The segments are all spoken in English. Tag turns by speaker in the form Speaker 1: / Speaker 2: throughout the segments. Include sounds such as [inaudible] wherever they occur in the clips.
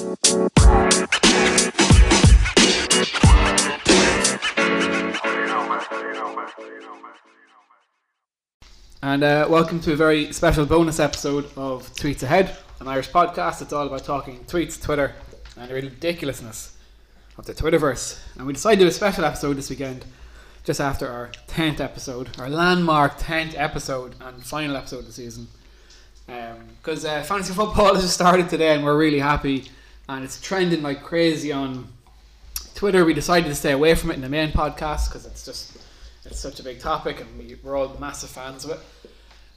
Speaker 1: And uh, welcome to a very special bonus episode of Tweets Ahead, an Irish podcast. It's all about talking tweets, Twitter, and the ridiculousness of the Twitterverse. And we decided to do a special episode this weekend, just after our 10th episode, our landmark 10th episode and final episode of the season. Because uh, fantasy football [laughs] has started today, and we're really happy. And it's trending like crazy on Twitter. We decided to stay away from it in the main podcast because it's just it's such a big topic, and we, we're all massive fans of it.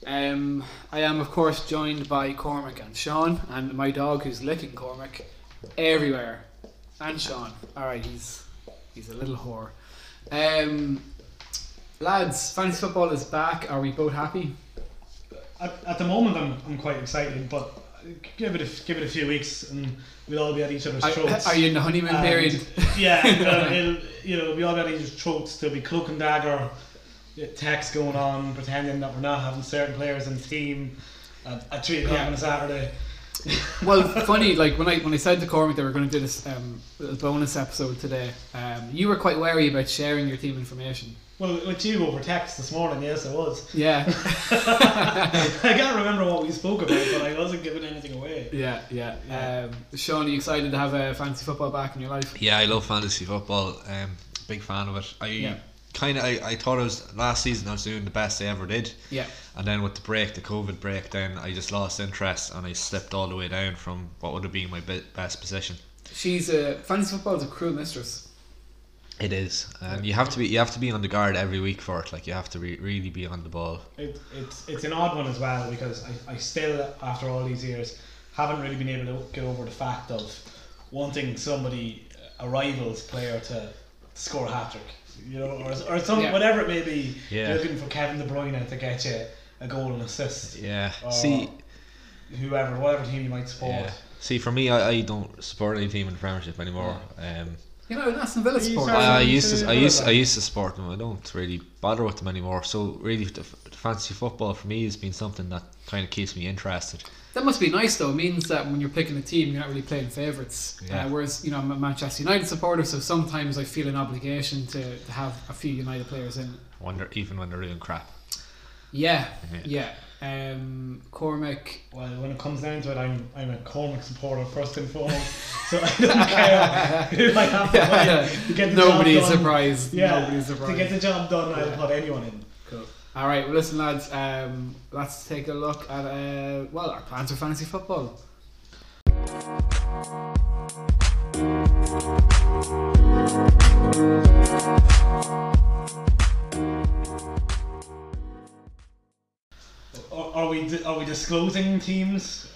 Speaker 1: Um, I am, of course, joined by Cormac and Sean, and my dog who's licking Cormac everywhere. And Sean. Alright, he's he's a little whore. Um, lads, fantasy football is back. Are we both happy?
Speaker 2: At, at the moment, I'm, I'm quite excited, but give it a, give it a few weeks and we'll all be at each other's
Speaker 1: Are,
Speaker 2: throats.
Speaker 1: are you in the honeymoon
Speaker 2: And,
Speaker 1: period?
Speaker 2: yeah, [laughs] it'll, it'll, you know, we'll all be at each other's throats. There'll be cloak and dagger uh, text going on, pretending that we're not having certain players in the team at, at 3 o'clock
Speaker 1: Yeah.
Speaker 2: on a Saturday. [laughs]
Speaker 1: well, [laughs] funny, like when I when I said to Cormac that we are going to do this um, bonus episode today, um, you were quite wary about sharing your team information.
Speaker 2: Well, with you over text this morning, yes, I was.
Speaker 1: Yeah, [laughs]
Speaker 2: I can't remember what we spoke about, but I wasn't giving anything away.
Speaker 1: yeah, yeah. Um, Sean, are you excited to have a fantasy football back in your life?
Speaker 3: Yeah, I love fantasy football. Um, big fan of it. I
Speaker 1: Yeah.
Speaker 3: kind of I, I thought it was last season I was doing the best I ever did,
Speaker 1: Yeah,
Speaker 3: and then with the break, the COVID break, then I just lost interest and I slipped all the way down from what would have been my best position.
Speaker 1: she's a fantasy football is a cruel mistress.
Speaker 3: It is, and you have to be you have to be on the guard every week for it. Like you have to re- really be on the ball.
Speaker 2: It, it's it's an odd one as well because I, I still after all these years haven't really been able to get over the fact of wanting somebody a rivals player to score a hat trick, you know, or or some
Speaker 1: Yeah.
Speaker 2: whatever it may be.
Speaker 3: Yeah.
Speaker 2: Looking for Kevin De Bruyne to get you a goal and assist.
Speaker 3: Yeah. See,
Speaker 2: whoever, whatever team you might support.
Speaker 3: yeah. See, for me, I, I don't support any team in the Premiership anymore. Um,
Speaker 1: You know, Aston Villa
Speaker 2: You
Speaker 3: I, I used to, I used. I used to support them. I don't really bother with them anymore. So really, the, the fantasy football for me has been something that kind of keeps me interested.
Speaker 1: That must be nice though. It means that when you're picking a team, you're not really playing favourites.
Speaker 3: Yeah.
Speaker 1: Uh, whereas, you know, I'm a Manchester United supporter, so sometimes I feel an obligation to, to have a few United players in.
Speaker 3: Wonder even when they're doing crap.
Speaker 1: Yeah,
Speaker 3: Yeah.
Speaker 1: yeah. Um, Cormac.
Speaker 2: Well, when it comes down to it, I'm I'm a Cormac supporter first and foremost, so [laughs] I don't care who I have to play to get the
Speaker 1: Nobody's
Speaker 2: job done.
Speaker 1: surprised.
Speaker 2: Yeah,
Speaker 1: Nobody's surprised.
Speaker 2: to get the job done, I'll
Speaker 1: Yeah.
Speaker 2: put anyone in.
Speaker 1: Cool. All right, well, listen, lads. Um, let's take a look at uh, well our plans for fantasy football.
Speaker 2: Are, are we are we disclosing teams?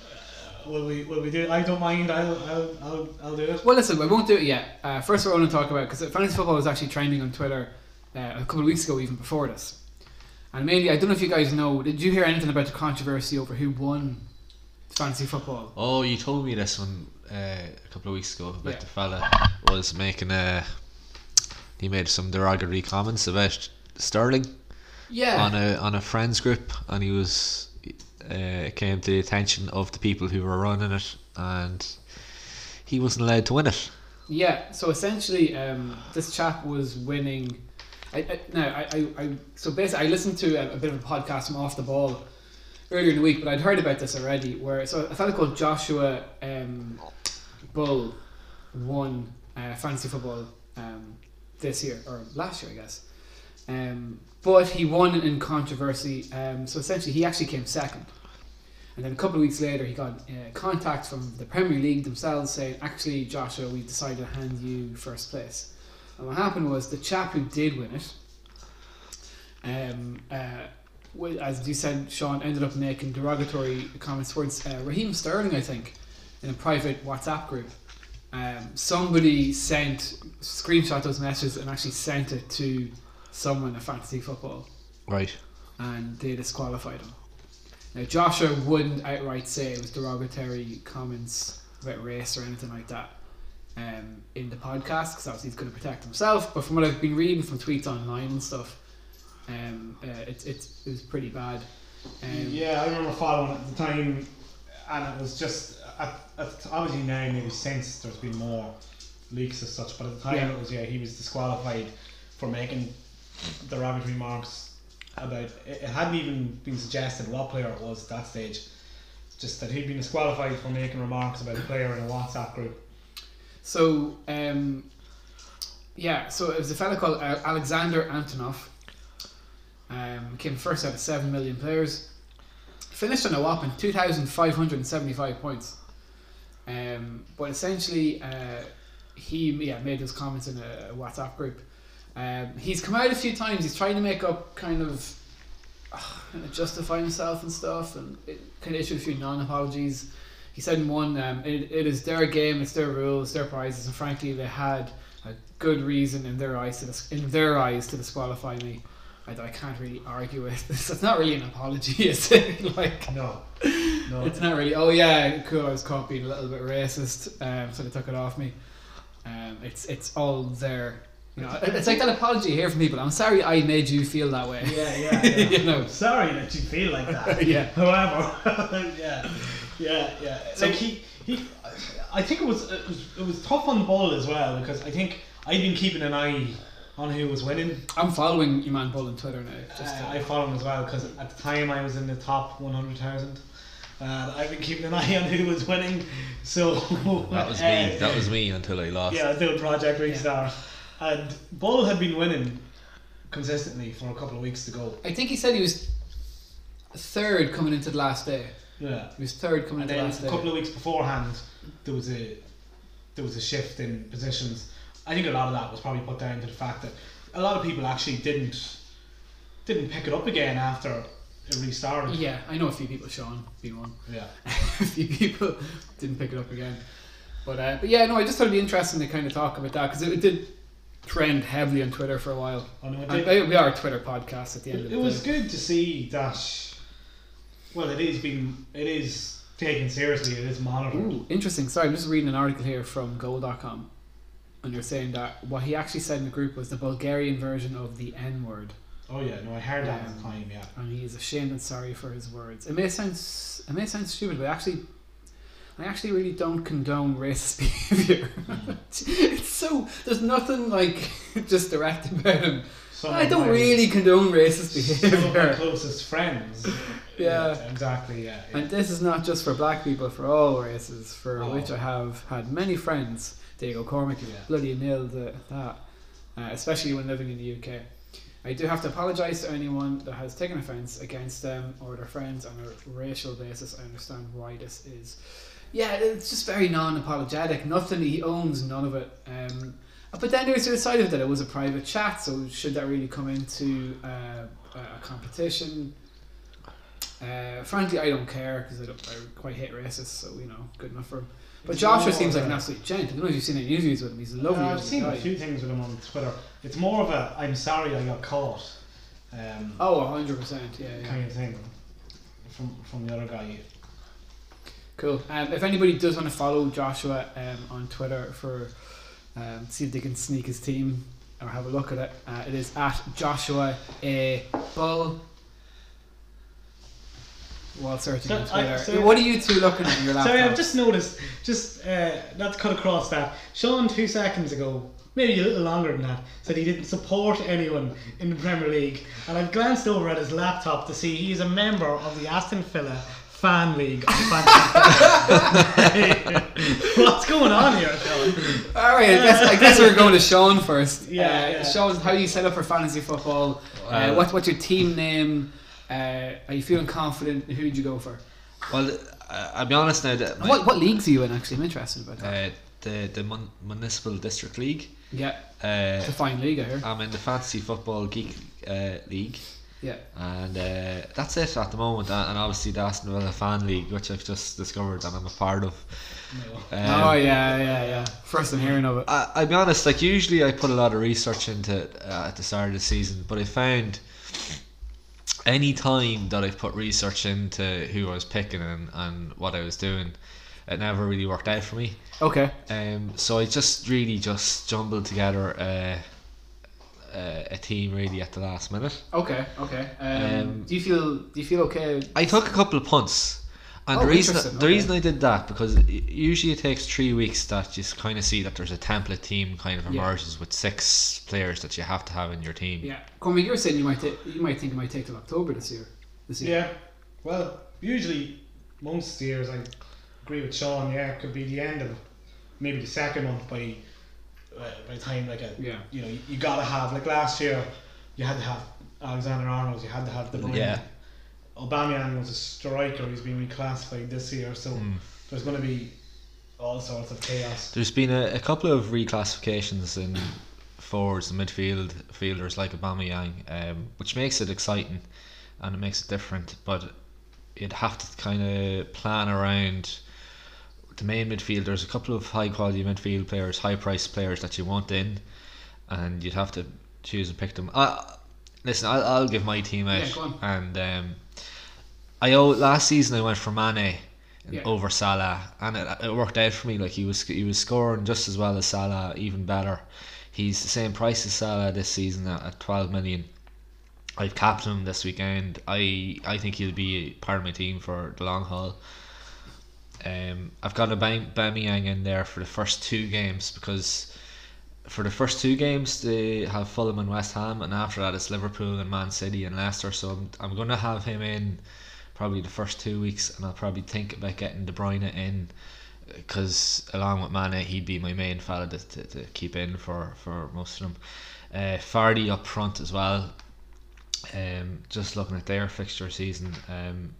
Speaker 2: Will we will we do? it? I don't mind. I'll I'll I'll, I'll do it.
Speaker 1: Well, listen, we won't do it yet. Uh, first, what I want to talk about because fantasy football was actually trending on Twitter uh, a couple of weeks ago, even before this. And mainly, I don't know if you guys know. Did you hear anything about the controversy over who won fantasy football?
Speaker 3: Oh, you told me this one uh, a couple of weeks ago about
Speaker 1: Yeah.
Speaker 3: the fella was making a. He made some derogatory comments about Sterling
Speaker 1: Yeah.
Speaker 3: on a on a friends group, and he was uh, came to the attention of the people who were running it, and he wasn't allowed to win it.
Speaker 1: Yeah, so essentially, um, this chap was winning. I, I, now, I, I, I, so basically, I listened to a, a bit of a podcast from Off the Ball earlier in the week, but I'd heard about this already. Where so a fellow called Joshua um, Bull won uh, fantasy football um, this year or last year, I guess. Um, but he won in controversy. Um, so essentially, he actually came second. And then a couple of weeks later, he got uh, contact from the Premier League themselves saying, actually, Joshua, we've decided to hand you first place. And what happened was the chap who did win it, um, uh, as you said, Sean, ended up making derogatory comments towards uh, Raheem Sterling, I think, in a private WhatsApp group. Um, somebody sent, screenshot those messages and actually sent it to someone in Fantasy Football
Speaker 3: Right.
Speaker 1: and they disqualified him. Now Joshua wouldn't outright say it was derogatory comments about race or anything like that um, in the podcast because obviously he's going to protect himself. But from what I've been reading from tweets online and stuff, um, uh, it, it, it was pretty bad. Um,
Speaker 2: Yeah, I remember following it at the time, and it was just at, at, obviously now maybe since there's been more leaks as such, but at the time
Speaker 1: Yeah.
Speaker 2: it was yeah he was disqualified for making derogatory remarks about it, it hadn't even been suggested what player it was at that stage. Just that he'd been disqualified for making remarks about a player in a WhatsApp group.
Speaker 1: So, um, yeah, so it was a fellow called uh, Alexander Antonov. Um, came first out of 7 million players. Finished on a whopping 2,575 points. Um, but essentially, uh, he yeah, made those comments in a WhatsApp group. Um, he's come out a few times, he's trying to make up kind of uh, kind of justify himself and stuff, and it, kind of issued a few non apologies. He said in one, um, it, it is their game, it's their rules, their prizes, and frankly, they had a good reason in their eyes to dis- in their eyes to disqualify me. I, I can't really argue with [laughs] this. It's not really an apology, [laughs] is it? like,
Speaker 2: No, no. [laughs]
Speaker 1: it's not really. Oh yeah, cool. I was caught being a little bit racist, um, so they took it off me. Um, it's it's all there. You know, it's like that apology you hear from people. I'm sorry I made you feel that way.
Speaker 2: yeah, yeah, [laughs] yeah.
Speaker 1: you know.
Speaker 2: Sorry that you feel like that. [laughs]
Speaker 1: Yeah.
Speaker 2: However, [laughs] yeah, yeah, yeah.
Speaker 1: So-
Speaker 2: like he, he, I think it was, it was it was tough on Bull as well because I think I'd been keeping an eye on who was winning.
Speaker 1: I'm following Iman man Bull on Twitter now. Just
Speaker 2: Uh,
Speaker 1: to-
Speaker 2: I follow him as well because at the time I was in the top one hundred thousand. And I've been keeping an eye on who was winning. So
Speaker 3: That was
Speaker 2: uh,
Speaker 3: me. That was me until I lost.
Speaker 2: Yeah, until Project Restart. And Ball had been winning consistently for a couple of weeks to go.
Speaker 1: I think he said he was third coming into the last day.
Speaker 2: Yeah.
Speaker 1: He was third coming
Speaker 2: And
Speaker 1: into the last day.
Speaker 2: a couple of weeks beforehand, there was a there was a shift in positions. I think a lot of that was probably put down to the fact that a lot of people actually didn't didn't pick it up again after it restarted.
Speaker 1: Yeah, I know a few people. Sean being one.
Speaker 2: Yeah. [laughs]
Speaker 1: a few people didn't pick it up again. But uh, but yeah, no, I just thought it'd be interesting to kind of talk about that because it, it did trend heavily on Twitter for a while.
Speaker 2: It did.
Speaker 1: we are a Twitter podcast at the end
Speaker 2: It,
Speaker 1: of
Speaker 2: it
Speaker 1: the
Speaker 2: was
Speaker 1: day.
Speaker 2: good to see that. Well, it is being it is taken seriously. It is monitored.
Speaker 1: Ooh, interesting. Sorry, I'm just reading an article here from Goal.com. And you're saying that what he actually said in the group was the Bulgarian version of the N word.
Speaker 2: Oh yeah, no, I heard that at
Speaker 1: Um,
Speaker 2: time. Yeah.
Speaker 1: and he is ashamed and sorry for his words. It may sound it may sound stupid, but actually, I actually really don't condone racist [laughs] behavior. it's so there's nothing like [laughs] just direct about him.
Speaker 2: Some
Speaker 1: I don't really condone racist
Speaker 2: Some of my
Speaker 1: behavior. [laughs]
Speaker 2: closest friends.
Speaker 1: Yeah.
Speaker 2: exactly. Yeah. yeah.
Speaker 1: And this is not just for black people, for all races, for
Speaker 2: Oh.
Speaker 1: which I have had many friends. Diego you go, Cormac, you
Speaker 2: Yeah.
Speaker 1: bloody nailed that. Uh, especially when living in the UK. I do have to apologise to anyone that has taken offence against them or their friends on a racial basis. I understand why this is. Yeah, it's just very non apologetic. Nothing, he owns none of it. Um, but then there's the side of it that it was a private chat, so should that really come into uh, a competition? Uh, frankly, I don't care because I, don't- I quite hate racists, so you know, good enough for him. But Joshua seems like an absolute gent. I don't know if you've seen any interviews with him. He's a lovely,
Speaker 2: Uh, I've seen
Speaker 1: guy.
Speaker 2: a few things with him on Twitter. It's more of a "I'm sorry I got caught" um,
Speaker 1: Oh, 100%. Yeah, yeah.
Speaker 2: kind of thing from from the other guy.
Speaker 1: Cool. Um, if anybody does want to follow Joshua um, on Twitter for um, see if they can sneak his team or have a look at it, uh, it is at Joshua A Bull. While searching
Speaker 2: So,
Speaker 1: on
Speaker 2: I-
Speaker 1: Twitter,
Speaker 2: so-
Speaker 1: what are you two looking at in your laptop? [laughs]
Speaker 2: Sorry, I've just noticed. Just uh, not to cut across that. Sean two seconds ago, maybe a little longer than that, said he didn't support anyone in the Premier League, and I've glanced over at his laptop to see he is a member of the Aston Villa fan league. on Fantasy. [laughs] What's going on here, Sean?
Speaker 1: All right, I guess, I guess we're going to Sean first.
Speaker 2: Yeah,
Speaker 1: uh,
Speaker 2: yeah.
Speaker 1: Sean, how do you set up for fantasy football? Uh, what, what's your team name? Uh, are you feeling confident? Who would you go for?
Speaker 3: Well, uh, I'll be honest now that my,
Speaker 1: what, what leagues are you in? Actually, I'm interested about that.
Speaker 3: uh, the the mun- municipal district league.
Speaker 1: yeah,
Speaker 3: Uh,
Speaker 1: it's a fine league, I hear.
Speaker 3: I'm in the fantasy football geek uh, league,
Speaker 1: Yeah.
Speaker 3: and uh, that's it at the moment. And obviously the Aston Villa fan league, which I've just discovered and I'm a part of.
Speaker 2: No.
Speaker 3: Um,
Speaker 1: oh yeah, yeah, yeah. First I'm hearing of it.
Speaker 3: I, I'll be honest, like usually I put a lot of research into it uh, at the start of the season, but I found any time that I put research into who I was picking and, and what I was doing, it never really worked out for me.
Speaker 1: Okay.
Speaker 3: Um, so I just really just jumbled together uh, uh, a team really at the last minute.
Speaker 1: Okay. Okay. Um,
Speaker 3: Um,
Speaker 1: do you feel Do you feel okay?
Speaker 3: I took a couple of punts, And
Speaker 1: Oh,
Speaker 3: the reason
Speaker 1: interesting,
Speaker 3: the
Speaker 1: okay.
Speaker 3: reason I did that because it, usually it takes three weeks that you kind of see that there's a template team kind of
Speaker 1: Yeah.
Speaker 3: emerges with six players that you have to have in your team.
Speaker 1: Yeah, Cormac, you're saying you might ta- you might think it might take till October this year. This year.
Speaker 2: Yeah. Well, usually most years I agree with Sean. Yeah, it could be the end of maybe the second month by uh, by the time like a
Speaker 1: Yeah.
Speaker 2: you know you, you gotta have like last year you had to have Alexander Arnold. You had to have De Bruyne.
Speaker 3: Yeah.
Speaker 2: Aubameyang was a striker. He's been reclassified this year, so
Speaker 3: Mm.
Speaker 2: there's going to be all sorts of chaos.
Speaker 3: There's been a, a couple of reclassifications in forwards and midfield fielders like Aubameyang, um, which makes it exciting and it makes it different. But you'd have to kind of plan around the main midfielders, a couple of high quality midfield players, high priced players that you want in, and you'd have to choose and pick them. I, listen, I'll, I'll give my team out,
Speaker 1: Yeah,
Speaker 3: and um, I owe, last season I went for Mane
Speaker 1: Yeah.
Speaker 3: over Salah, and it, it worked out for me. Like he was he was scoring just as well as Salah, even better. He's the same price as Salah this season at, at twelve million. I've capped him this weekend. I I think he'll be part of my team for the long haul. Um, I've got a Bam- Bamiyang in there for the first two games because for the first two games they have Fulham and West Ham, and after that it's Liverpool and Man City and Leicester. So I'm, I'm going to have him in probably the first two weeks, and I'll probably think about getting De Bruyne in because along with Mane, he'd be my main fella to, to, to keep in for, for most of them. Uh, Vardy up front as well. Um, just looking at their fixture season, um,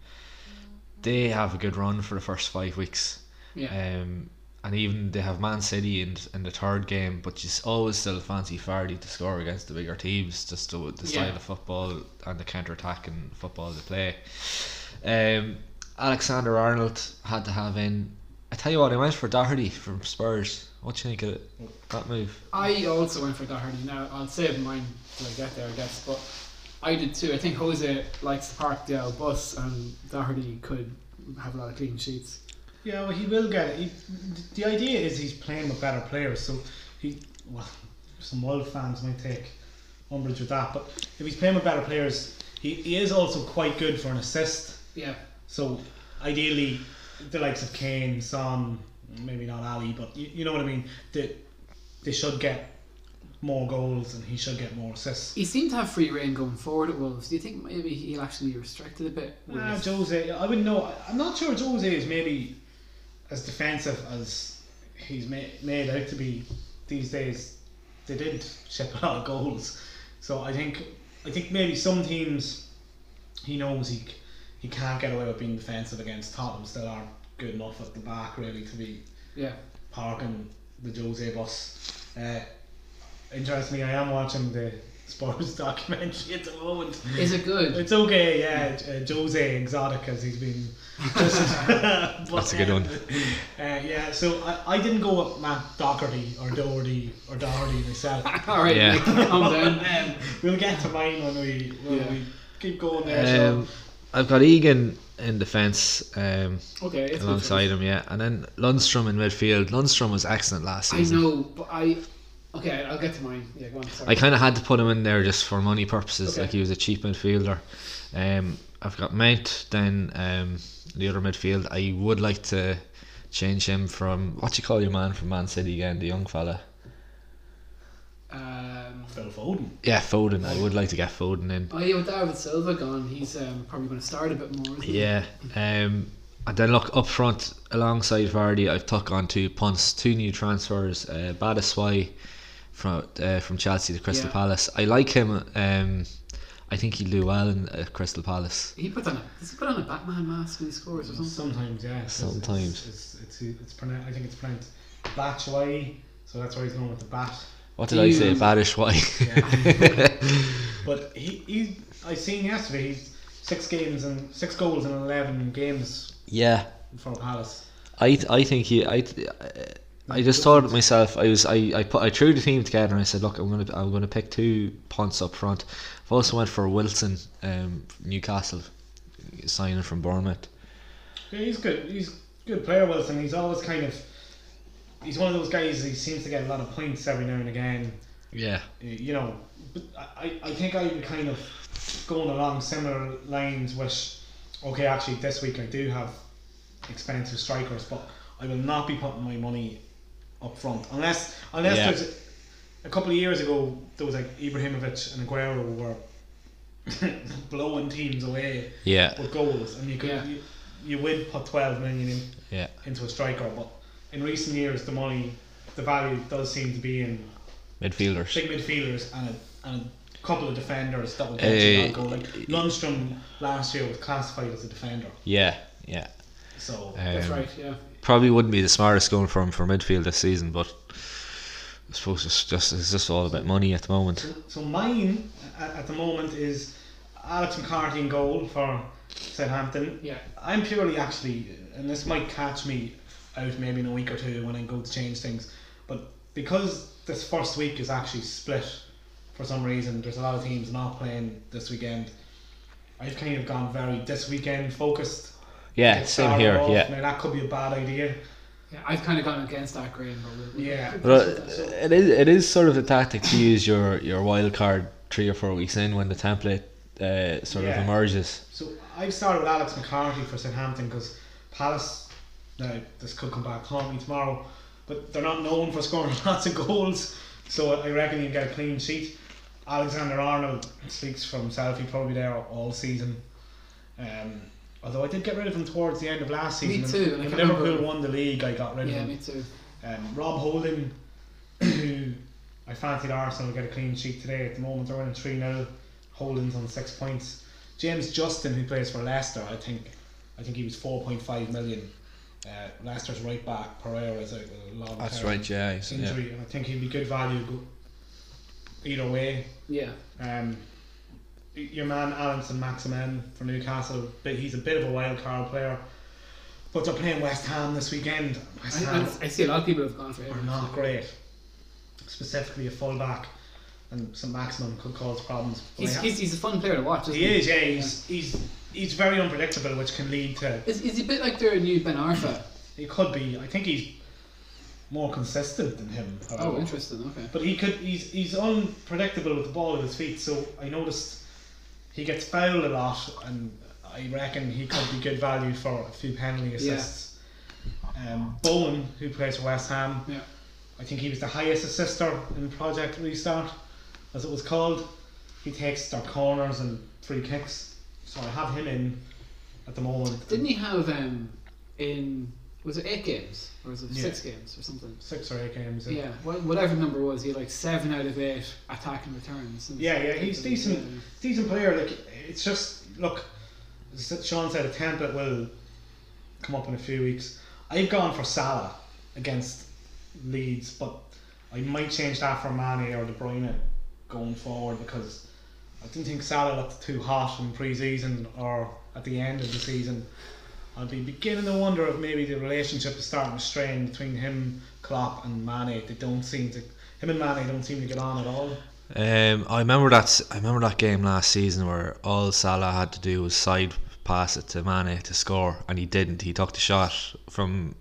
Speaker 3: they have a good run for the first five weeks.
Speaker 1: Yeah.
Speaker 3: Um, and even they have Man City in, in the third game, but you always still fancy Vardy to score against the bigger teams, just the, the style
Speaker 1: Yeah.
Speaker 3: of football and the counter attacking football they play. Um, Alexander Arnold had to have in. I tell you what, I went for Doherty from Spurs. What do you think of that move?
Speaker 1: I also went for Doherty. Now I'll save mine till I get there, I guess. But I did too. I think Jose likes to park the old bus, and Doherty could have a lot of clean sheets.
Speaker 2: Yeah, well, he will get it. He, the idea is he's playing with better players, so he. Well, some Wolf fans might take umbrage with that, but if he's playing with better players, he, he is also quite good for an assist.
Speaker 1: Yeah.
Speaker 2: So ideally, the likes of Kane, Son, maybe not Ali, but you, you know what I mean. They, they should get more goals, and he should get more assists.
Speaker 1: He seemed to have free rein going forward at Wolves. Do you think maybe he'll actually be restricted a bit? with-
Speaker 2: Ah, Jose, I wouldn't know. I'm not sure Jose is maybe as defensive as he's ma- made out to be these days. They did ship a lot of goals, so I think I think maybe some teams he knows he he can't get away with being defensive against. Tottenham still aren't good enough at the back really to be
Speaker 1: yeah.
Speaker 2: parking the Jose bus. Uh, interestingly, I am watching the Spurs [laughs] documentary at the moment.
Speaker 1: Is it good?
Speaker 2: It's okay, yeah. Uh, Jose exotic as he's been. But, [laughs] [laughs]
Speaker 3: That's a good one.
Speaker 2: Uh, yeah, so I, I didn't go with Matt Doherty or Doherty or Doherty myself.
Speaker 1: All right,
Speaker 3: Yeah.
Speaker 1: Nick, calm down.
Speaker 2: Um, we'll get to mine when we when
Speaker 1: Yeah.
Speaker 2: we keep going there.
Speaker 3: Um, I've got Egan in defence um,
Speaker 1: Okay, it's
Speaker 3: alongside him, yeah, and then Lundstram in midfield. Lundstram was excellent last season.
Speaker 1: I know, but I. Okay, I'll get to mine. Yeah, go on. Sorry.
Speaker 3: I kind of had to put him in there just for money purposes.
Speaker 1: Okay.
Speaker 3: Like he was a cheap midfielder. Um, I've got Mount then um, the other midfield. I would like to change him from what you call your man from Man City again, the young fella.
Speaker 1: um,
Speaker 2: Phil Foden.
Speaker 3: Yeah, Foden. I would like to get Foden in.
Speaker 1: oh yeah, with David Silva gone, he's um, probably going to start a bit more. isn't he?
Speaker 3: Yeah. Um, and then look up front alongside Vardy, I've took on two punts, two new transfers. Uh, Badaswai from uh, from Chelsea to Crystal
Speaker 1: Yeah.
Speaker 3: Palace. I like him. Um, I think he'll do well in uh, Crystal Palace.
Speaker 1: He put on a does he put on a Batman mask when he scores or something?
Speaker 2: Sometimes, yeah. It's,
Speaker 3: Sometimes.
Speaker 2: It's, it's, it's, it's pronounced, I think it's pronounced Batchway, so that's why he's known with the bat.
Speaker 3: What did I say?
Speaker 1: Ewan.
Speaker 3: Badaswai. [laughs]
Speaker 2: But he, he I seen yesterday he's six games and six goals in eleven games
Speaker 3: yeah.
Speaker 2: for Palace.
Speaker 3: I th- I think he I th- I just thought myself. I was I, I put I threw the team together and I said, look, I'm gonna I'm gonna pick two punts up front. I've also went for Wilson, um, Newcastle, signing from Bournemouth.
Speaker 2: Yeah, he's good. He's a good player, Wilson. He's always kind of he's one of those guys. He seems to get a lot of points every now and again.
Speaker 3: Yeah.
Speaker 2: You know, but I, I think I'd be kind of going along similar lines. With okay, actually, this week I do have expensive strikers, but I will not be putting my money up front unless unless
Speaker 3: Yeah.
Speaker 2: there's a couple of years ago there was like Ibrahimovic and Aguero were [laughs] blowing teams away
Speaker 3: Yeah,
Speaker 2: with goals, and you could
Speaker 1: Yeah.
Speaker 2: you, you would put twelve million in,
Speaker 3: yeah.
Speaker 2: into a striker, but in recent years the money, the value does seem to be in
Speaker 3: Midfielders.
Speaker 2: big midfielders and a, and a couple of defenders that will get
Speaker 3: Eh,
Speaker 2: you that goal. Like Lundstram last year was classified as a defender,
Speaker 3: Yeah, yeah.
Speaker 2: so
Speaker 1: That's
Speaker 3: Um,
Speaker 1: right. Yeah.
Speaker 3: Probably wouldn't be the smartest going for him for midfield this season, but I suppose it's just it's just all about money at the moment.
Speaker 2: So, so mine at, at the moment is Alex McCarthy in goal for Southampton.
Speaker 1: Yeah.
Speaker 2: I'm purely actually, and this might catch me out maybe in a week or two when I go to change things, but because this first week is actually split for some reason, there's a lot of teams not playing this weekend. I've kind of gone very this weekend focused.
Speaker 3: Yeah, same here.
Speaker 2: off.
Speaker 3: Yeah.
Speaker 2: Now that could be a bad idea.
Speaker 1: Yeah. I've kind of gone against that grain, but we'll, we'll
Speaker 2: Yeah.
Speaker 3: But it is it is sort of a tactic to use your your wild card three or four weeks in when the template uh, sort of emerges.
Speaker 2: So I've started with Alex McCarthy for Southampton because Palace. Now this could come back to haunt me tomorrow, but they're not known for scoring [laughs] lots of goals. So I reckon you can get a clean sheet. Alexander Arnold speaks for himself. He'll probably there all season. Um, although I did get rid of him towards the end of last
Speaker 1: Me
Speaker 2: season.
Speaker 1: too, and I
Speaker 2: When Liverpool
Speaker 1: remember-
Speaker 2: won the league, I got rid of him.
Speaker 1: Yeah,
Speaker 2: him.
Speaker 1: me too.
Speaker 2: Um, Rob Holding, [clears throat] who I fancied Arsenal will get a clean sheet today. At the moment, they're winning 3 0. Holding's on six points. James Justin, who plays for Leicester, I think I think he was 4.5 million. Uh, Leicester's right back, Pereira is out with a long
Speaker 3: That's
Speaker 2: term
Speaker 3: right. Yeah. he's- yeah.
Speaker 2: injury, and I think he'd be good value go, either way.
Speaker 1: Yeah.
Speaker 2: Um, y- your man Allan Saint-Maximin for Newcastle, but he's a bit of a wild card player. But they're playing West Ham this weekend. West
Speaker 1: I,
Speaker 2: Ham
Speaker 1: I, I see a lot of people have gone for it.
Speaker 2: are not great. Specifically a fullback, and St Maximin could cause problems.
Speaker 1: He's, he's, he's a fun player to watch. Isn't
Speaker 2: he is, yeah. He's he's he's very unpredictable, which can lead to.
Speaker 1: Is, is he a bit like their new Ben Arfa?
Speaker 2: He could be. I think he's more consistent than him.
Speaker 1: Oh, interesting. Okay.
Speaker 2: But he could. He's he's unpredictable with the ball at his feet. So I noticed he gets fouled a lot, and I reckon he could be good value for a few penalty assists. Um, Bowen, who plays for West Ham,
Speaker 1: Yeah.
Speaker 2: I think he was the highest assister in Project Restart, as it was called. He takes their corners and free kicks, so I have him in at the moment.
Speaker 1: Didn't he have um in was it eight games or was it
Speaker 2: Yeah.
Speaker 1: six games or something?
Speaker 2: Six or eight games.
Speaker 1: Yeah, wha- whatever number was, he like seven out of eight attacking returns. and
Speaker 2: Yeah, yeah, he's decent. decent player. Like it's just look. Sean said a template will come up in a few weeks. I've gone for Salah against Leeds, but I might change that for Mane or De Bruyne going forward because I didn't think Salah looked too hot in pre-season or at the end of the season. I'd be beginning to wonder if maybe the relationship is starting to strain between him, Klopp, and Mane. They don't seem to. Him and Mane don't seem to get on at all.
Speaker 3: Um, I remember that. I remember that game last season where all Salah had to do was side pass it to Mane to score, and he didn't. He took the shot from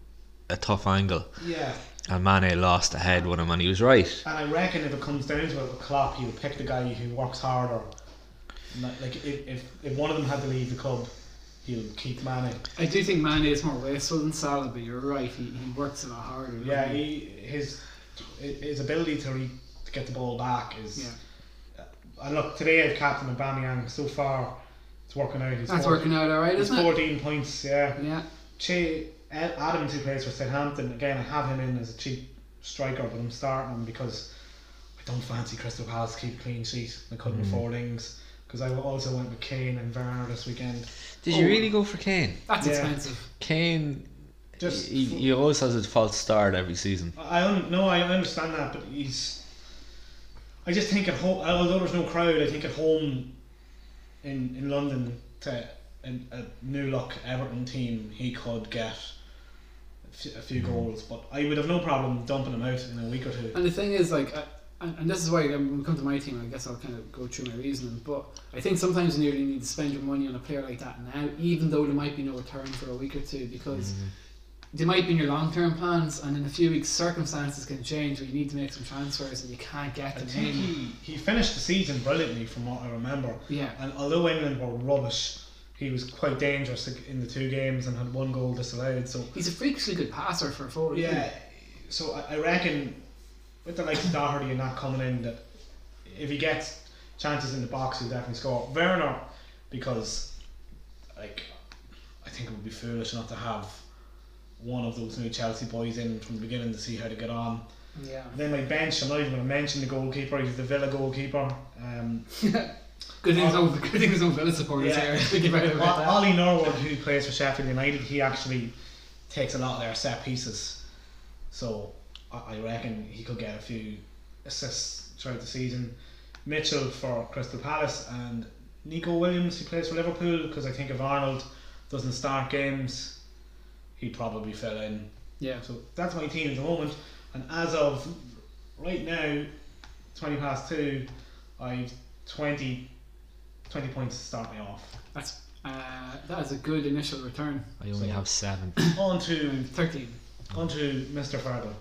Speaker 3: a tough angle,
Speaker 2: Yeah.
Speaker 3: and Mane lost the head with him, and he was right.
Speaker 2: And I reckon if it comes down to it with Klopp, he'll pick the guy who works harder. Like if, if, if one of them had to leave the club, he'll keep Mane.
Speaker 1: I do think Mane is more wasteful than Salah, but you're right. He, he works a lot harder. doesn't
Speaker 2: Yeah, he his his ability to re, to get the ball back is.
Speaker 1: Yeah.
Speaker 2: And look, today I've captain Aubameyang. So far, it's working out. He's
Speaker 1: That's
Speaker 2: 14
Speaker 1: working out alright,
Speaker 2: He's
Speaker 1: isn't it?
Speaker 2: 14 points. Yeah.
Speaker 1: Yeah.
Speaker 2: Che Ed- Adams, who plays for Southampton, again I have him in as a cheap striker, but I'm starting him because I don't fancy Crystal Palace keep clean sheet. I couldn't
Speaker 3: Mm.
Speaker 2: afford Ings because I also went with Kane and Werner this weekend.
Speaker 3: Did
Speaker 1: Oh.
Speaker 3: you really go for Kane?
Speaker 1: That's
Speaker 2: Yeah.
Speaker 1: expensive.
Speaker 3: Kane,
Speaker 2: Just
Speaker 3: he, he always has a false start every season.
Speaker 2: I un- no, I understand that, but he's. I just think at home, although there's no crowd, I think at home in in London to a, a new look Everton team, he could get a few, a mm. goals. But I would have no problem dumping him out in a week or two.
Speaker 1: And the thing is, like, I, and, and this is why um, when we come to my team, I guess I'll kind of go through my reasoning. But I think sometimes you really need to spend your money on a player like that now, even though there might be no return for a week or two, because they might be in your long term plans, and in a few weeks circumstances can change where you need to make some transfers and you can't get them in.
Speaker 2: he, he finished the season brilliantly from what I remember.
Speaker 1: Yeah,
Speaker 2: And although England were rubbish, he was quite dangerous in the two games and had one goal disallowed. So
Speaker 1: He's a freakishly good passer for a forward.
Speaker 2: yeah, so I reckon with the likes of Doherty and that coming in, that if he gets chances in the box, he'll definitely score. Werner, because like I think it would be foolish not to have one of those new Chelsea boys in from the beginning to see how to get on.
Speaker 1: Yeah.
Speaker 2: Then my bench, I'm not even going to mention the goalkeeper. He's the Villa goalkeeper. Um, [laughs]
Speaker 1: Good thing no, good thing there's no Villa supporters
Speaker 2: Yeah.
Speaker 1: here. [laughs] Thinking about it about that.
Speaker 2: Ollie Norwood, who plays for Sheffield United, he actually takes a lot of their set pieces. So I I reckon he could get a few assists throughout the season. Mitchell for Crystal Palace and Neco Williams, who plays for Liverpool, because I think if Arnold doesn't start games, he'd probably fill in.
Speaker 1: Yeah.
Speaker 2: So that's my team at the moment. And as of right now, 20 past 2, I've 20, 20 points to start me off.
Speaker 1: That's uh, that is a good initial return.
Speaker 3: I only have seven. [coughs]
Speaker 2: On to,
Speaker 1: Thirteen.
Speaker 2: on to Mr. Fargo.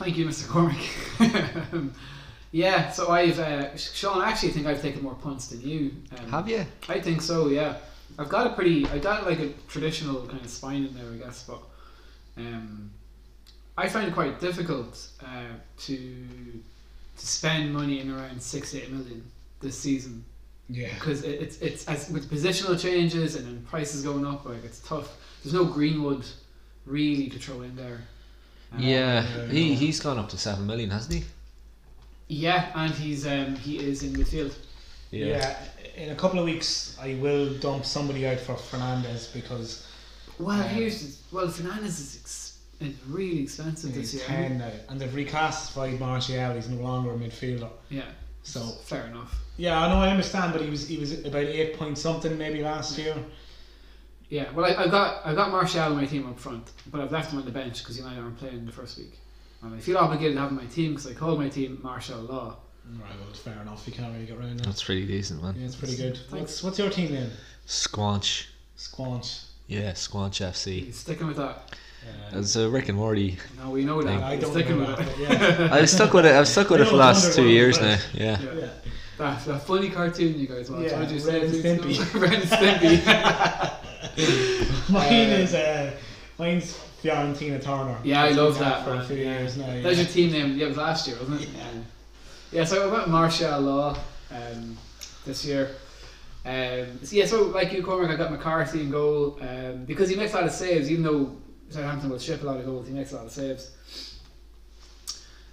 Speaker 1: Thank you, Mr. Cormac. Um, [laughs] yeah, so I've uh, Sean. I actually think I've taken more punts than you. Um,
Speaker 3: Have you?
Speaker 1: I think so. Yeah, I've got a pretty. I got like a traditional kind of spine in there, I guess. But um, I find it quite difficult uh, to to spend money in around six eight million this season
Speaker 2: Yeah.
Speaker 1: because it, it's it's as with positional changes and then prices going up. Like it's tough. There's no Greenwood really to throw in there. Um,
Speaker 3: Yeah,
Speaker 2: yeah,
Speaker 3: he
Speaker 2: no.
Speaker 3: he's gone up to seven million, hasn't he?
Speaker 1: Yeah, and he's um he is in midfield.
Speaker 2: Yeah. In a couple of weeks, I will dump somebody out for Fernandez because
Speaker 1: Well,
Speaker 2: Yeah.
Speaker 1: here's well Fernandez is ex- really expensive this
Speaker 2: he's
Speaker 1: year.
Speaker 2: 10 now. And they've recast reclassified Martial, he's no longer a midfielder.
Speaker 1: Yeah,
Speaker 2: So,
Speaker 1: fair enough.
Speaker 2: yeah, I know, I understand, but he was he was about 8 point something maybe last year.
Speaker 1: Yeah, well, I, I've got I've got Martial in my team up front, but I've left him on the bench because United aren't playing the first week. And I feel obligated to have my team because I called my team Martial Law.
Speaker 2: Right, well, it's fair enough. You can't really get around that.
Speaker 3: That's pretty decent, man.
Speaker 2: Yeah, it's pretty good.
Speaker 1: Thanks.
Speaker 2: What's what's your team name?
Speaker 3: Squanch.
Speaker 2: Squanch.
Speaker 3: Yeah, Squanch FC.
Speaker 1: He's sticking with that.
Speaker 2: Uh,
Speaker 3: It's a Rick and Morty.
Speaker 1: No, we know that.
Speaker 2: I
Speaker 1: He's
Speaker 2: don't
Speaker 1: sticking
Speaker 2: know
Speaker 1: with
Speaker 2: that,
Speaker 1: it.
Speaker 2: yeah. [laughs]
Speaker 3: I've stuck with it. I've stuck with it for the last two years now. Yeah.
Speaker 1: Yeah.
Speaker 2: yeah.
Speaker 1: That, that funny cartoon you guys watch.
Speaker 2: Yeah,
Speaker 1: what did you
Speaker 2: Ren and Stimpy. [laughs]
Speaker 1: Ren and Stimpy. [laughs] [laughs]
Speaker 2: Mine is uh, mine's Fiorentina Turner.
Speaker 1: Yeah, I love that.
Speaker 2: for a few
Speaker 1: Yeah.
Speaker 2: years now.
Speaker 1: That
Speaker 2: Yeah.
Speaker 1: was your team name. Yeah, it was last year, wasn't it?
Speaker 2: Yeah.
Speaker 1: Yeah, so I went Martial Law um, this year. Um, so yeah, so like you, Cormac, I got McCarthy in goal um, because he makes a lot of saves, even though Southampton will ship a lot of goals, he makes a lot of saves.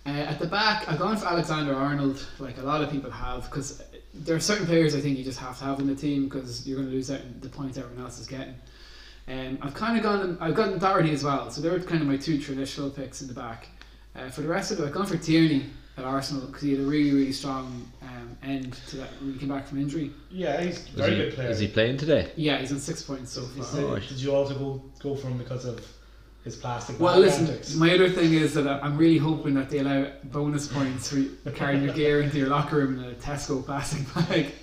Speaker 1: Uh, at the back, I've gone for Alexander Arnold, like a lot of people have, because there are certain players I think you just have to have in the team because you're going to lose out the points everyone else is getting. Um, I've kind of gone, I've gotten Doherty as well, so they're kind of my two traditional picks in the back. Uh, for the rest of it, I've gone for Tierney at Arsenal because he had a really, really strong um, end to that when he came back from injury.
Speaker 2: Yeah, he's a very
Speaker 3: he,
Speaker 2: good player.
Speaker 3: is he playing today?
Speaker 1: Yeah, he's on six points so
Speaker 2: Is
Speaker 1: far.
Speaker 2: it-
Speaker 3: Oh,
Speaker 2: did you also go, go for him because of his plastic
Speaker 1: Well, listen,
Speaker 2: antics?
Speaker 1: my other thing is that I'm really hoping that they allow bonus points for carrying your gear into your locker room in a Tesco plastic [laughs] bag.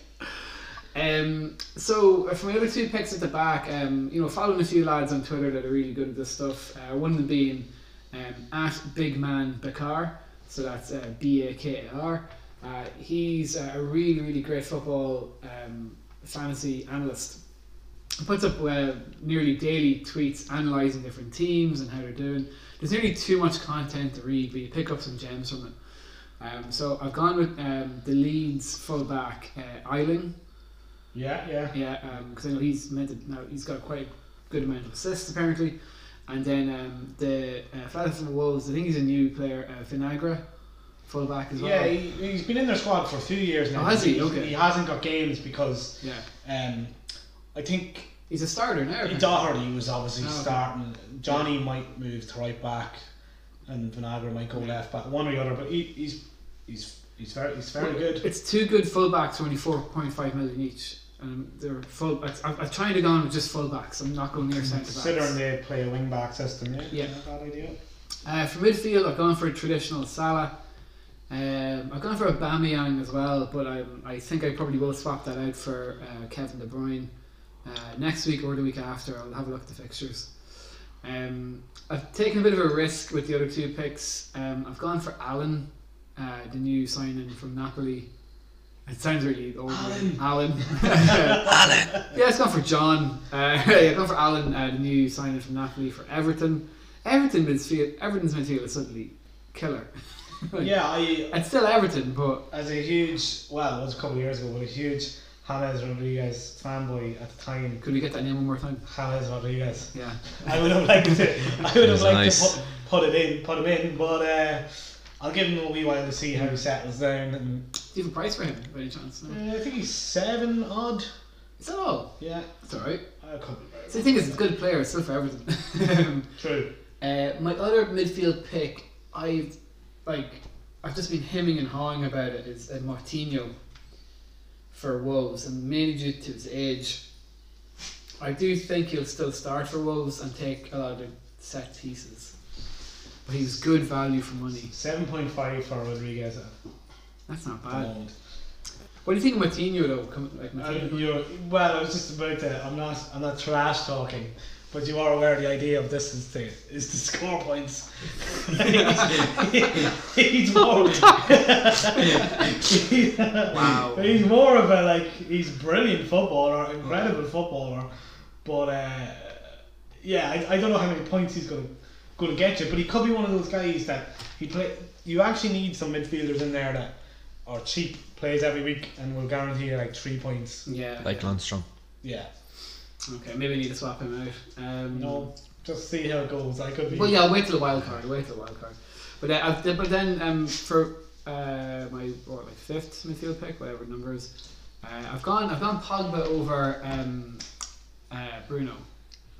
Speaker 1: Um, so uh, for my other two picks at the back, um, you know, following a few lads on Twitter that are really good at this stuff. Uh, one of them being um, at Big Man Bakar, so that's uh, B A K A R. Uh, he's a really, really great football um, fantasy analyst. He puts up uh, nearly daily tweets analysing different teams and how they're doing. There's nearly too much content to read, but you pick up some gems from it. Um, so I've gone with um, the Leeds fullback uh, Ayling.
Speaker 2: Yeah, yeah.
Speaker 1: Yeah, because I know he's meant to, now he's got quite a good amount of assists apparently. And then um, the uh, the Wolves, I think he's a new player, uh, Vinagre, fullback as well.
Speaker 2: Yeah, he, he's been in their squad for a few years now.
Speaker 1: Oh, has he?
Speaker 2: He,
Speaker 1: Okay.
Speaker 2: he hasn't got games because
Speaker 1: yeah.
Speaker 2: um, I think
Speaker 1: He's a starter now.
Speaker 2: Doherty was obviously
Speaker 1: Oh, okay.
Speaker 2: starting. Jonny might move to right back, and Vinagre might go left back, one or the other. But he, he's he's he's very he's very
Speaker 1: Well,
Speaker 2: good.
Speaker 1: It's two good fullbacks, only four point five million each. And they're full. I'm, I'm trying to go on with just fullbacks. I'm not going near centre
Speaker 2: Considering they play a wing back system, yeah,
Speaker 1: Yeah.
Speaker 2: bad idea.
Speaker 1: Uh, for midfield, I've gone for a traditional Salah. Um, I've gone for Aubameyang as well, but I, I think I probably will swap that out for uh, Kevin De Bruyne uh, next week or the week after. I'll have a look at the fixtures. Um, I've taken a bit of a risk with the other two picks. Um, I've gone for Allan, uh, the new signing from Napoli. It sounds really old.
Speaker 2: Alan.
Speaker 1: Alan. Alan. yeah, it's gone for John. Uh, [laughs] yeah, gone for Alan, uh, the new signing from Napoli for Everton. Everton midfield. Everton's midfield is suddenly killer. [laughs]
Speaker 2: Yeah, I
Speaker 1: It's still Everton, but
Speaker 2: as a huge well, it was a couple of years ago, but a huge James Rodriguez fanboy at the time.
Speaker 1: could we get that name one more time?
Speaker 2: James Rodriguez.
Speaker 1: Yeah.
Speaker 2: I would have liked to. I would have liked
Speaker 3: nice.
Speaker 2: to put, put it in, put him in, but uh, I'll give him a wee while to see how he settles down. And
Speaker 1: Do you have a price for him by any chance? No.
Speaker 2: uh, I think he's seven odd.
Speaker 1: Is that all?
Speaker 2: Yeah,
Speaker 1: It's alright.
Speaker 2: I could be
Speaker 1: So the thing is, it's a good player. It's still for everything. [laughs]
Speaker 2: True.
Speaker 1: Uh, my other midfield pick, I've like, I've just been hemming and hawing about it. Is uh, Moutinho for Wolves, and mainly due to his age. I do think he'll still start for Wolves and take a lot of the set pieces, but he's good value for money.
Speaker 2: Seven point five for Rodriguez
Speaker 1: That's not
Speaker 2: the
Speaker 1: bad.
Speaker 2: moment.
Speaker 1: What do you think of Moutinho though? Come, like
Speaker 2: Uh, Moutinho? well, I was just about to. I'm not. I'm not trash talking, but you are aware the idea of this is to is to score points. [laughs] he's, he's more. [laughs]
Speaker 1: Wow.
Speaker 2: He's more of a like. He's brilliant footballer, incredible footballer, but uh, yeah, I, I don't know how many points he's going to going to get you, but he could be one of those guys that he play. You actually need some midfielders in there that are cheap, plays every week, and will guarantee you like three points.
Speaker 1: yeah.
Speaker 3: Like Lundstram.
Speaker 2: Yeah.
Speaker 1: Okay, maybe I need to swap him out. Um,
Speaker 2: No, just see how it goes. I could be.
Speaker 1: Well, yeah, I'll wait till the wild card. I'll wait till the wild card. But uh, I've, but then um, for uh, my what, like fifth midfield pick, whatever the number is, uh, I've gone I've gone Pogba over um, uh, Bruno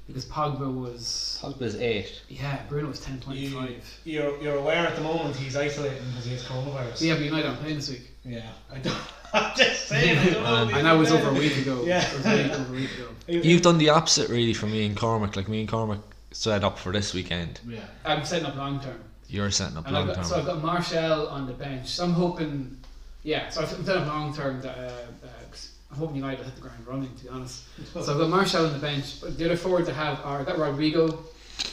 Speaker 1: because Pogba was
Speaker 3: Pogba's eight.
Speaker 1: yeah Bruno was ten point
Speaker 2: You, you're you're aware at the moment he's isolating because he has coronavirus.
Speaker 1: Yeah, but United aren't playing this week.
Speaker 2: Yeah. I don't. [laughs] I'm just saying. I don't know. if
Speaker 1: And that was over a week ago.
Speaker 2: Yeah.
Speaker 1: It was way over a week ago. [laughs]
Speaker 3: You've done the opposite really for me and Cormac. Like me and Cormac set up for this weekend.
Speaker 2: Yeah.
Speaker 1: I'm setting up long term.
Speaker 3: You're setting up
Speaker 1: And I've
Speaker 3: long
Speaker 1: term. so I've got Martial on the bench. So I'm hoping, yeah. So I've set up long term that uh, uh, 'cause I'm hoping United will hit the ground running. To be honest. [laughs] So I've got Martial on the bench. But the other forward to have are I've got Rodrigo,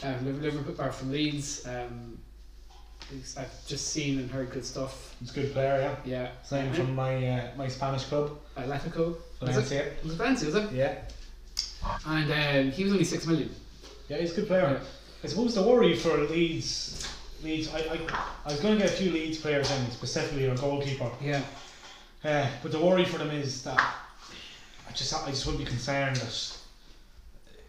Speaker 1: um, Liv- Liverpool or from Leeds. Um, who's- I've just seen and heard good stuff.
Speaker 2: He's a good player, yeah.
Speaker 1: Yeah.
Speaker 2: Signed from my uh, my Spanish club,
Speaker 1: Atletico. Was it?
Speaker 2: Valencia.
Speaker 1: It was Valencia, was it?
Speaker 2: Yeah.
Speaker 1: And um, he was only six million.
Speaker 2: Yeah, he's a good player. I suppose the worry for Leeds, Leeds, I, I, I was going to get a few Leeds players in, specifically our goalkeeper.
Speaker 1: Yeah.
Speaker 2: Uh, but the worry for them is that I just I just would be concerned that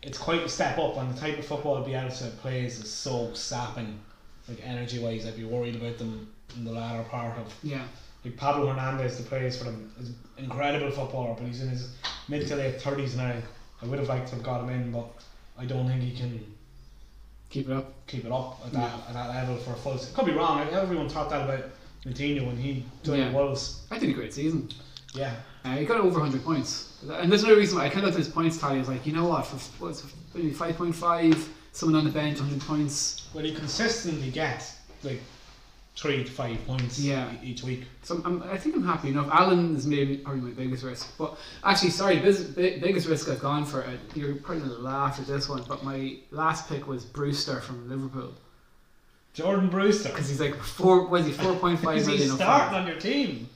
Speaker 2: it's quite a step up, and the type of football Bielsa plays is so sapping, like energy wise. I'd be worried about them in the latter part of
Speaker 1: Yeah.
Speaker 2: like Pablo Hernandez, the plays for them, is incredible footballer, but he's in his mid to late thirties now. I would have liked to have got him in, but I don't think he can
Speaker 1: Keep it up.
Speaker 2: keep it up at that at that level for a full. se- Could be wrong. I- Everyone thought that about Coutinho when he joined
Speaker 1: Yeah.
Speaker 2: Wolves.
Speaker 1: I did a great season.
Speaker 2: Yeah.
Speaker 1: Uh, he got over 100 points. And there's another reason why I kind of looked at his points tally. I was like, you know what, for what's maybe 5.5, someone on the bench, 100 points.
Speaker 2: Well, he consistently gets like three to five points
Speaker 1: Yeah.
Speaker 2: each week.
Speaker 1: So I'm, I think I'm happy enough. Allan is maybe probably my biggest risk. But actually, sorry, biz, big, biggest risk I've gone for, uh, you're probably going to laugh at this one, but my last pick was Brewster from Liverpool.
Speaker 2: Jordan Brewster.
Speaker 1: Because he's like, four, what is he, 4.5
Speaker 2: Is he
Speaker 1: million
Speaker 2: starting on your team?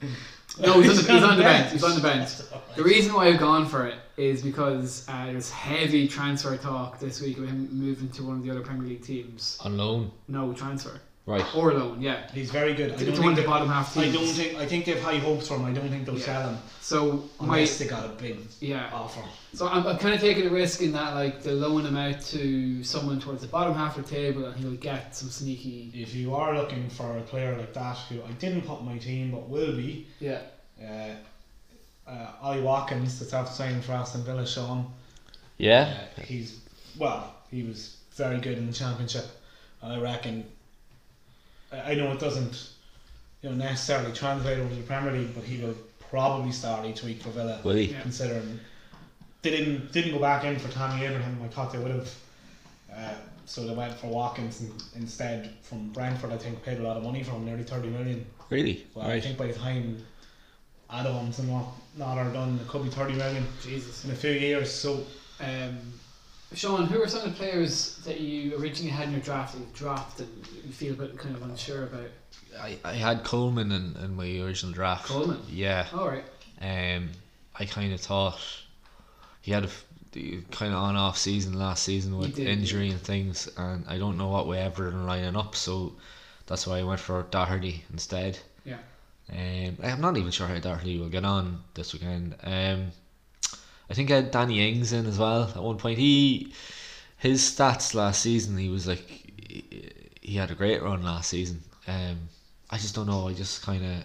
Speaker 1: No, he's on the, he's on the [laughs] bench. He's on the bench. The reason why I've gone for it is because uh, there's heavy transfer talk this week of him moving to one of the other Premier League teams.
Speaker 3: On loan.
Speaker 1: No transfer
Speaker 3: Right.
Speaker 1: or loan, yeah.
Speaker 2: He's very good. I don't
Speaker 1: to one of
Speaker 2: think
Speaker 1: the bottom half
Speaker 2: I don't think. I think they have high hopes for him. I don't think they'll
Speaker 1: Yeah.
Speaker 2: sell him
Speaker 1: So my
Speaker 2: unless they got a big
Speaker 1: yeah.
Speaker 2: offer.
Speaker 1: So I'm, I'm kind of taking a risk in that like they'll loan him out to someone towards the bottom half of the table and he'll get some sneaky.
Speaker 2: If you are looking for a player like that, who I didn't put in my team but will be,
Speaker 1: Yeah.
Speaker 2: uh, uh, Ollie Watkins, that's after signing for Aston Villa, Sean.
Speaker 3: Yeah.
Speaker 2: Uh, he's well, he was very good in the championship, and I reckon. I I know it doesn't, you know, necessarily translate over to the Premier League, but he will probably start each week for Villa.
Speaker 3: Will he?
Speaker 1: Yeah.
Speaker 2: Considering they didn't didn't go back in for Tammy Abraham, I thought they would have. Uh, so they went for Watkins instead from Brentford. I think paid a lot of money for him, nearly thirty million.
Speaker 3: Really?
Speaker 2: Well, I think by the time add-ons and what not are done, it could be thirty million
Speaker 1: Jesus.
Speaker 2: in a few years. So
Speaker 1: Um, Sean, who are some of the players that you originally had in your draft that you dropped and you feel a bit kind of unsure about?
Speaker 3: I, I had Coleman in, in my original draft.
Speaker 1: Coleman?
Speaker 3: Yeah.
Speaker 1: All right.
Speaker 3: Um, I kind of thought he had a kind of on off season last season with
Speaker 1: did,
Speaker 3: injury and things, and I don't know what way Everton are lining up, so that's why I went for Doherty instead.
Speaker 1: Yeah.
Speaker 3: Um, I'm not even sure how Doherty will get on this weekend. Um, I think I had Danny Ings in as well at one point. He his stats last season, he was like he, he had a great run last season. Um, I just don't know. I just kind of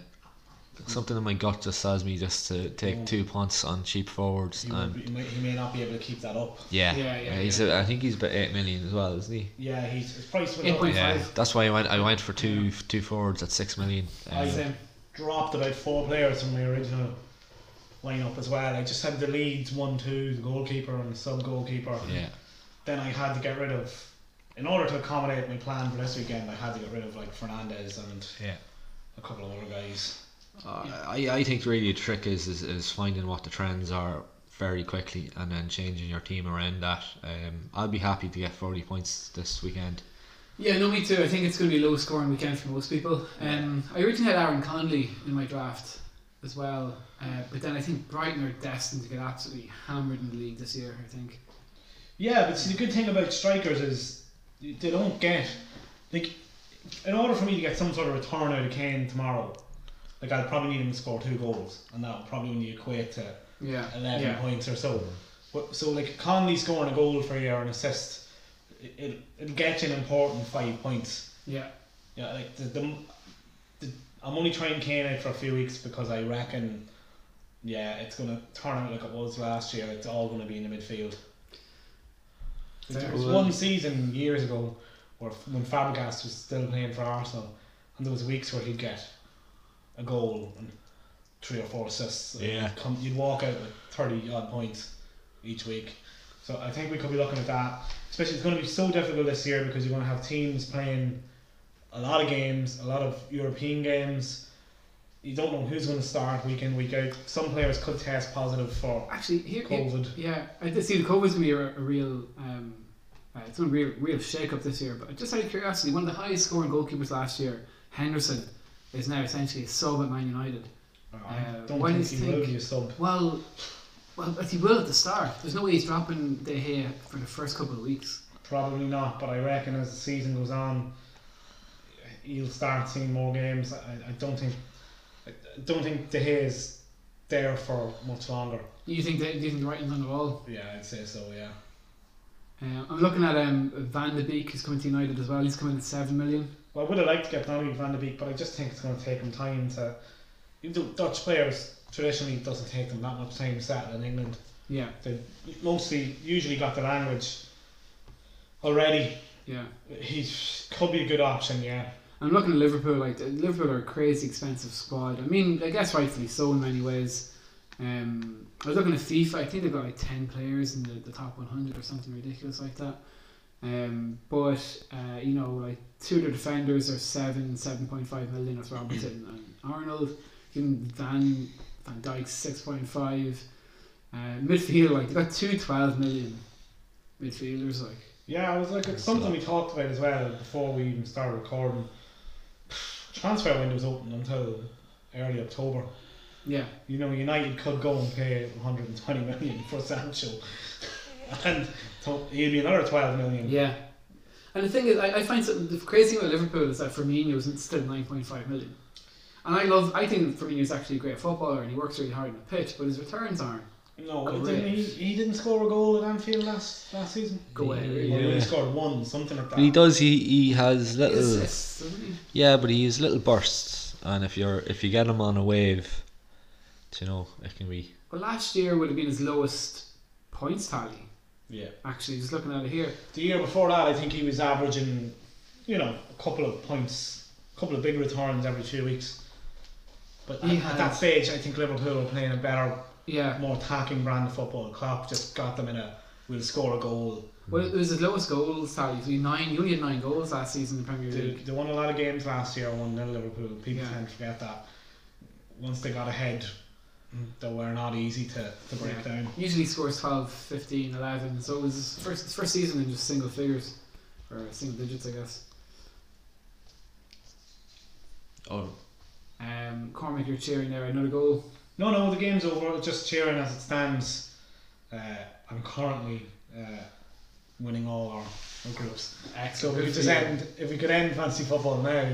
Speaker 3: something in my gut just says me just to take two punts on cheap forwards.
Speaker 2: He,
Speaker 3: And
Speaker 2: be, he, may, he may not be able to keep that up.
Speaker 3: yeah,
Speaker 1: Yeah, yeah,
Speaker 3: he's
Speaker 1: yeah.
Speaker 3: A, I think he's about eight million as well, isn't he?
Speaker 2: Yeah, he's his price went up.
Speaker 3: Yeah, that's why I went. I went for two two forwards at six million.
Speaker 2: I
Speaker 3: Um,
Speaker 1: Same.
Speaker 2: Dropped about four players from my original lineup as well. I just had the leads one, two, the goalkeeper and the sub goalkeeper.
Speaker 3: yeah,
Speaker 2: Then I had to get rid of, in order to accommodate my plan for this weekend, I had to get rid of like Fernandez and
Speaker 3: yeah.
Speaker 2: a couple of other guys.
Speaker 3: Uh, I, I think really the trick is, is is finding what the trends are very quickly and then changing your team around that. Um, I'll be happy to get forty points this weekend.
Speaker 1: Yeah, no, me too. I think it's going to be a low scoring weekend for most people. Um, I originally had Aaron Connolly in my draft as well, uh, but then I think Brighton are destined to get absolutely hammered in the league this year. I think.
Speaker 2: Yeah, but see the good thing about strikers is they don't get like in order for me to get some sort of return out of Kane tomorrow, like I'd probably need him to score two goals, and that would probably only equate to
Speaker 1: Yeah.
Speaker 2: eleven
Speaker 1: Yeah.
Speaker 2: points or so. But so like Connolly scoring a goal for you or an assist, it it it'll you an important five points.
Speaker 1: Yeah.
Speaker 2: Yeah, like the, the, the I'm only trying Kane out for a few weeks because I reckon, yeah, it's gonna turn out like it was last year. It's all gonna be in the midfield.
Speaker 1: Fair.
Speaker 2: There was one season years ago where when Fabregas was still playing for Arsenal, and there was weeks where he'd get a goal and three or four assists.
Speaker 3: Yeah.
Speaker 2: you'd Come, you'd walk out with thirty odd points each week. So I think we could be looking at that. Especially, it's going to be so difficult this year because you're going to have teams playing a lot of games, a lot of European games. You don't know who's going to start week in, week out. Some players could test positive for
Speaker 1: Actually, here.
Speaker 2: COVID.
Speaker 1: yeah, I see the COVID's going to be a, a real. Um, uh, it's going to a real shake up this year. But just out of curiosity, one of the highest scoring goalkeepers last year, Henderson, is now essentially a sub at Man United.
Speaker 2: I
Speaker 1: Uh,
Speaker 2: don't
Speaker 1: why
Speaker 2: think
Speaker 1: do
Speaker 2: he
Speaker 1: you
Speaker 2: will
Speaker 1: think-
Speaker 2: be a sub.
Speaker 1: Well, well, but he will at the start. There's no way he's dropping De Gea for the first couple of weeks.
Speaker 2: Probably not, but I reckon as the season goes on, he'll start seeing more games. I, I don't think, I don't think De Gea is there for much longer.
Speaker 1: You think that? Do you think the writing's on the wall?
Speaker 2: Yeah, I'd say so. Yeah.
Speaker 1: Um, I'm looking at um, Van de Beek. He's coming to United as well. He's coming at seven million.
Speaker 2: Well, I would have liked to get Dominic Van de Beek, but I just think it's going to take him time to. Even though Dutch players traditionally doesn't take them that much time to settle in England.
Speaker 1: Yeah,
Speaker 2: They mostly usually got the language already.
Speaker 1: yeah.
Speaker 2: He could be a good option. Yeah.
Speaker 1: I'm looking at Liverpool. Like Liverpool are a crazy expensive squad. I mean, I guess rightfully so in many ways. Um, I was looking at FIFA. I think they've got like ten players in the, the top 100 or something ridiculous like that. Um, but uh, you know, like two of the defenders are seven, seven point five million. That's Robertson and Arnold. Even Van Van Dijk's six point five. Uh, midfield, like they got two 12 million midfielders. Like
Speaker 2: Yeah, I was like, it's something we talked about as well before we even started recording. [sighs] Transfer window's open until early October.
Speaker 1: yeah,
Speaker 2: You know, United could go and pay 120 million for Sancho, [laughs] and so he'd be another 12 million.
Speaker 1: Yeah. And the thing is, I, I find something the crazy thing about Liverpool is that Firmino is still nine point five million, and I love. I think Firmino is actually a great footballer and he works really hard on the pitch, but his returns aren't.
Speaker 2: No,
Speaker 1: Correct.
Speaker 2: didn't he, he didn't score a goal at Anfield last last season.
Speaker 1: Go ahead.
Speaker 2: Or
Speaker 1: really.
Speaker 2: he only scored one, something like that.
Speaker 3: He does. He he has
Speaker 1: He
Speaker 3: little.
Speaker 1: assists, doesn't he?
Speaker 3: Yeah, but he has little bursts, and if you're if you get him on a wave, you know it can be.
Speaker 1: Well, last year would have been his lowest points tally.
Speaker 2: Yeah.
Speaker 1: Actually, just looking at it here.
Speaker 2: The year before that, I think he was averaging, you know, a couple of points, a couple of big returns every two weeks. But
Speaker 1: He
Speaker 2: at, at that stage, I think Liverpool were playing a better,
Speaker 1: Yeah.
Speaker 2: more attacking brand of football. Klopp just got them in a, we'll score a goal.
Speaker 1: Well, it was his lowest goals tally. So he nine. He only had nine goals last season in the Premier League.
Speaker 2: they won a lot of games last year, 1 0 Liverpool. People
Speaker 1: Yeah.
Speaker 2: tend to forget that. Once they got ahead, they were not easy to, to break
Speaker 1: Yeah.
Speaker 2: down.
Speaker 1: Usually scores 12, 15, 11. So it was his first his first season in just single figures, or single digits, I guess.
Speaker 3: Oh,
Speaker 1: Um, Cormac, you're cheering there. Another goal.
Speaker 2: No, no, the game's over. Just cheering as it stands. Uh, I'm currently uh, winning all our, our groups. So
Speaker 1: Excellent.
Speaker 2: if we could just end, if we could end fancy football now,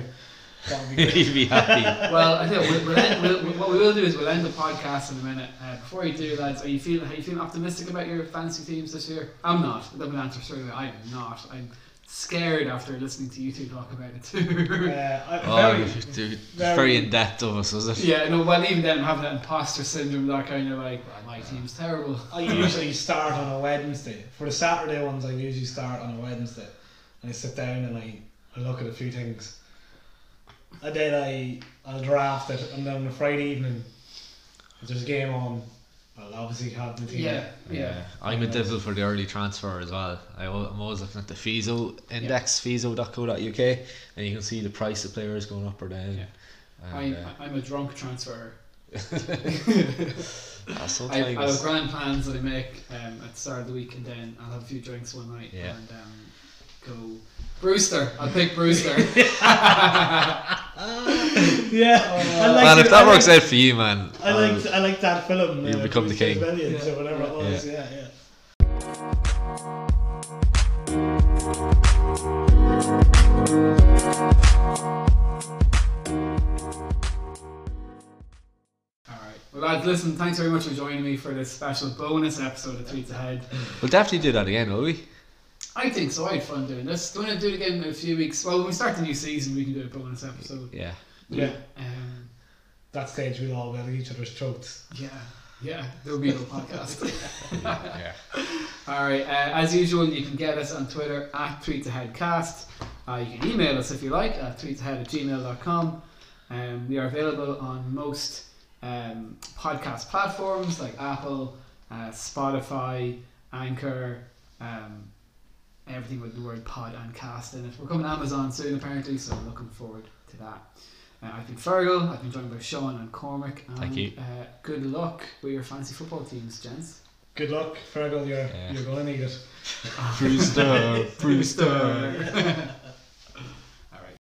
Speaker 2: that would be [laughs] great.
Speaker 3: He'd be happy.
Speaker 1: Well, I think we'll, we'll end, we'll, what we will do is we'll end the podcast in a minute. Uh, before you do, lads, are you feeling are you feeling optimistic about your fancy teams this year? I'm not. Let me answer straight away. I'm not. I'm scared after listening to you two talk about it too.
Speaker 2: Uh, I,
Speaker 3: Oh,
Speaker 2: very,
Speaker 3: dude, it's
Speaker 2: very-
Speaker 3: very in depth of us, was it?
Speaker 1: yeah, no. Well, even then, I'm having that imposter syndrome. That kind of like, well, my team's terrible.
Speaker 2: I usually start on a Wednesday. For the Saturday ones, I usually start on a Wednesday. And I sit down and I, I look at a few things. And then I, I'll draft it. And then on a Friday evening, if there's a game on, I'll obviously have the team.
Speaker 1: Yeah, yeah.
Speaker 3: I'm a devil for the early transfer as well. I, I'm always looking at the FISO index, fiso.co.uk, and you can see the price of players going up or down.
Speaker 1: Yeah.
Speaker 3: And,
Speaker 1: I'm,
Speaker 3: uh,
Speaker 1: I'm a drunk transfer. [laughs] [laughs] I. I have grand plans that I make um, at the start of the week, and then I'll have a few drinks one night
Speaker 3: Yeah.
Speaker 1: and um, go. Brewster, I'll pick Brewster. [laughs] [laughs]
Speaker 2: Yeah. I like
Speaker 3: man,
Speaker 2: it.
Speaker 3: if that
Speaker 2: I
Speaker 3: works
Speaker 2: like,
Speaker 3: out for you, man,
Speaker 2: I
Speaker 3: I'll-
Speaker 2: like, I like that film.
Speaker 3: You'll
Speaker 2: uh,
Speaker 3: become the king.
Speaker 2: Millions
Speaker 1: Yeah.
Speaker 2: or whatever it was. Yeah, yeah.
Speaker 1: All right. Well, lads, listen. Thanks very much for joining me for this special bonus episode of Tweets Ahead.
Speaker 3: we'll definitely do that again, will we?
Speaker 1: I think so. I had fun doing this. Do you want to do it again in a few weeks? Well, when we start the new season, we can do a bonus episode.
Speaker 3: Yeah.
Speaker 2: Yeah.
Speaker 1: Um,
Speaker 2: That stage we'll all wear each other's throats.
Speaker 1: yeah. Yeah. There'll be no podcast. [laughs]
Speaker 3: yeah.
Speaker 1: All right. Uh, as usual, you can get us on Twitter at TweetsAheadCast. Uh, you can email us if you like at tweetsahead at gmail.com. Um, we are available on most um, podcast platforms like Apple, uh, Spotify, Anchor, um, everything with the word pod and cast in it. We're coming to Amazon soon, apparently, so I'm looking forward to that. Uh, I've been Fergal, I've been joined by Sean and Cormac. And,
Speaker 3: Thank you.
Speaker 1: Uh, good luck with your fancy football teams, gents.
Speaker 2: Good luck, Fergal, you're,
Speaker 3: yeah.
Speaker 2: you're going to need it.
Speaker 3: Brewster, [laughs]
Speaker 1: Brewster. [laughs] All right.